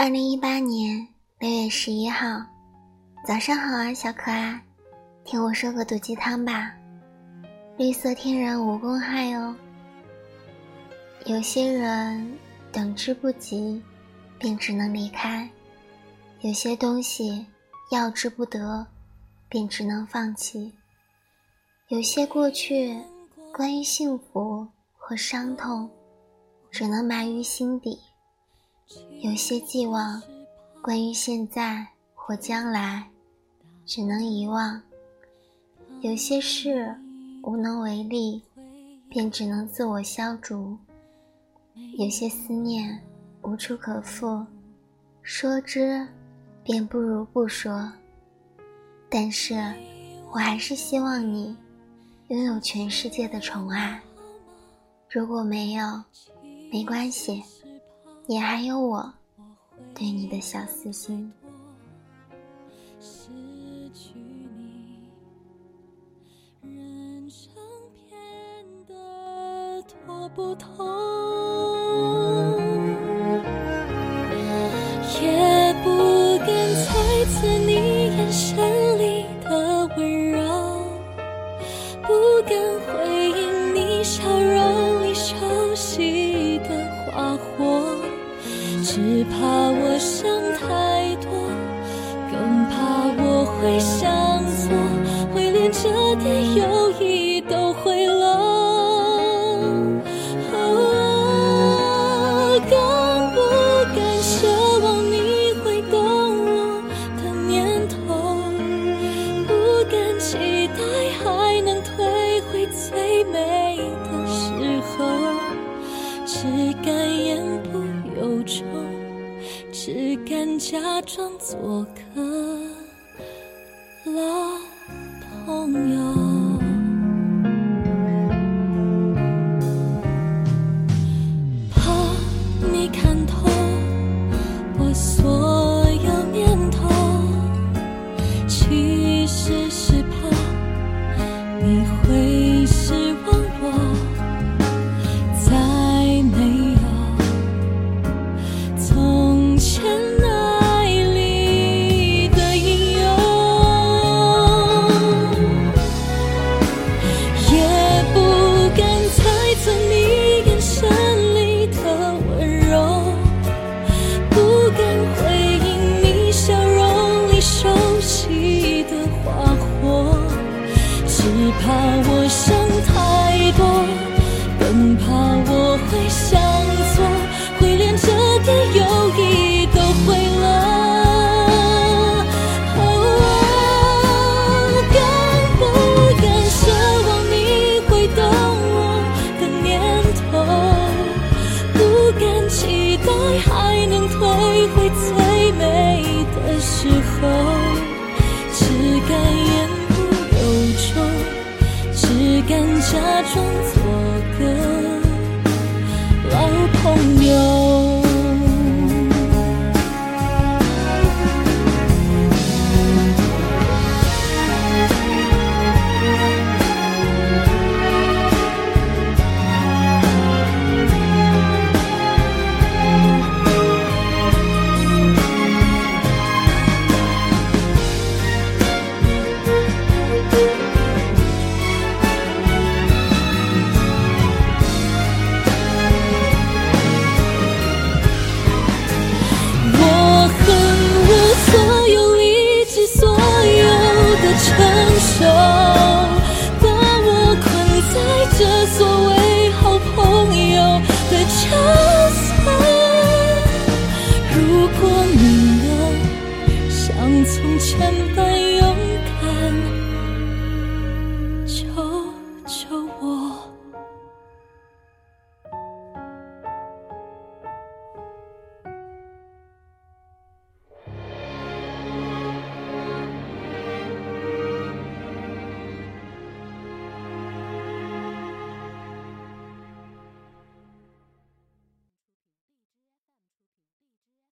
二零一八年六月十一号，早上好啊，小可爱，听我说个毒鸡汤吧。绿色天然无公害哦。有些人等之不及，便只能离开；有些东西要之不得，便只能放弃；有些过去关于幸福和伤痛，只能埋于心底。有些寄望，关于现在或将来，只能遗忘；有些事无能为力，便只能自我消逐；有些思念无处可复，说之便不如不说。但是，我还是希望你拥有全世界的宠爱。如果没有，没关系。也还有我对你的小私心。不同，只怕我想太多，更怕我会想错，会连这点友谊假装做个老朋友，怕你看透我所有念头，其实是怕你会怕我想太多，更怕我会想错，会连这点友谊都毁了。更不敢奢望你会懂我的念头，不敢期待还能退回最美的时候，只敢言。只敢假装错 Tới